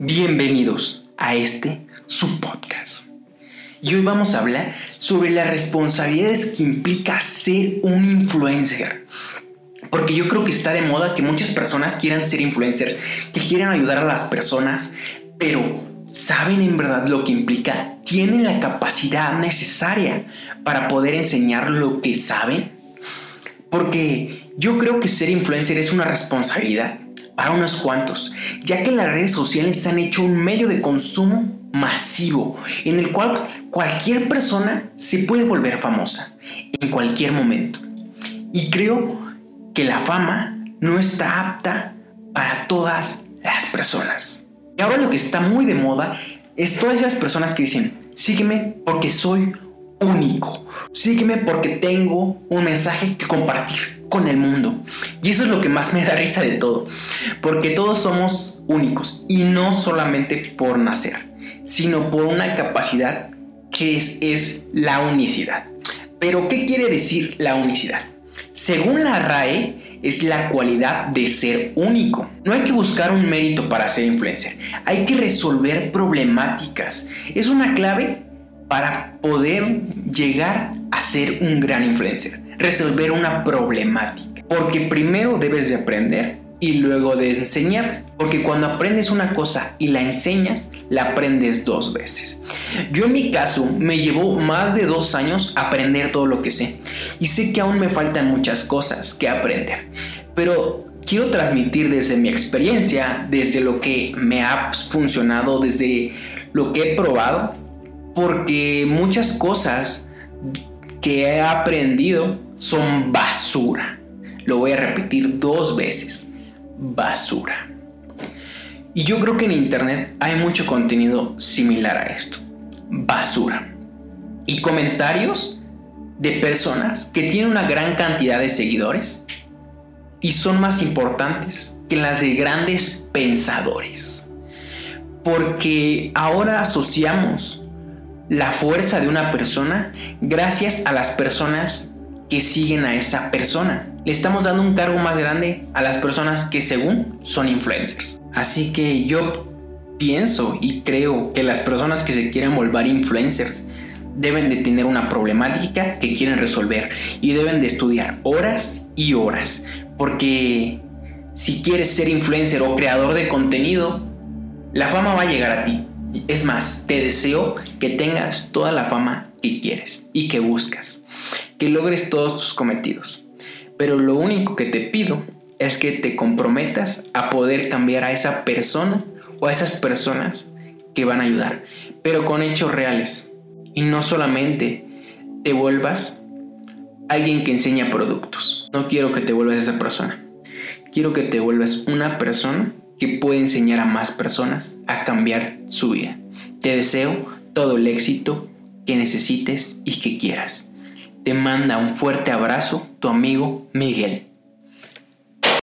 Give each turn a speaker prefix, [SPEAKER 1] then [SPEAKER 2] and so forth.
[SPEAKER 1] Bienvenidos a este, su podcast. Y hoy vamos a hablar sobre las responsabilidades que implica ser un influencer. Porque yo creo que está de moda que muchas personas quieran ser influencers, que quieran ayudar a las personas, pero ¿saben en verdad lo que implica? ¿Tienen la capacidad necesaria para poder enseñar lo que saben? Porque yo creo que ser influencer es una responsabilidad para unos cuantos, ya que las redes sociales han hecho un medio de consumo masivo en el cual cualquier persona se puede volver famosa en cualquier momento. Y creo que la fama no está apta para todas las personas. Y ahora lo que está muy de moda es todas esas personas que dicen, sígueme porque soy único. Sígueme porque tengo un mensaje que compartir con el mundo. Y eso es lo que más me da risa de todo. Porque todos somos únicos. Y no solamente por nacer, sino por una capacidad que es, es la unicidad. Pero, ¿qué quiere decir la unicidad? Según la RAE, es la cualidad de ser único. No hay que buscar un mérito para ser influencer, hay que resolver problemáticas. Es una clave para poder llegar a ser un gran influencer, resolver una problemática. Porque primero debes de aprender y luego de enseñar. Porque cuando aprendes una cosa y la enseñas, la aprendes dos veces. Yo en mi caso me llevó más de dos años aprender todo lo que sé. Y sé que aún me faltan muchas cosas que aprender. Pero quiero transmitir desde mi experiencia, desde lo que me ha funcionado, desde lo que he probado porque muchas cosas que he aprendido son basura. Lo voy a repetir dos veces. Basura. Y yo creo que en Internet hay mucho contenido similar a esto. Basura. Y comentarios de personas que tienen una gran cantidad de seguidores y son más importantes que las de grandes pensadores. Porque ahora asociamos la fuerza de una persona gracias a las personas que siguen a esa persona. Le estamos dando un cargo más grande a las personas que según son influencers. Así que yo pienso y creo que las personas que se quieren volver influencers deben de tener una problemática que quieren resolver y deben de estudiar horas y horas. Porque si quieres ser influencer o creador de contenido, la fama va a llegar a ti es más, te deseo que tengas toda la fama que quieres y que buscas, que logres todos tus cometidos. Pero lo único que te pido es que te comprometas a poder cambiar a esa persona o a esas personas que van a ayudar, pero con hechos reales. Y no solamente te vuelvas alguien que enseña productos. No quiero que te vuelvas esa persona. Quiero que te vuelvas una persona que puede enseñar a más personas a cambiar su vida. Te deseo todo el éxito que necesites y que quieras. Te manda un fuerte abrazo tu amigo Miguel.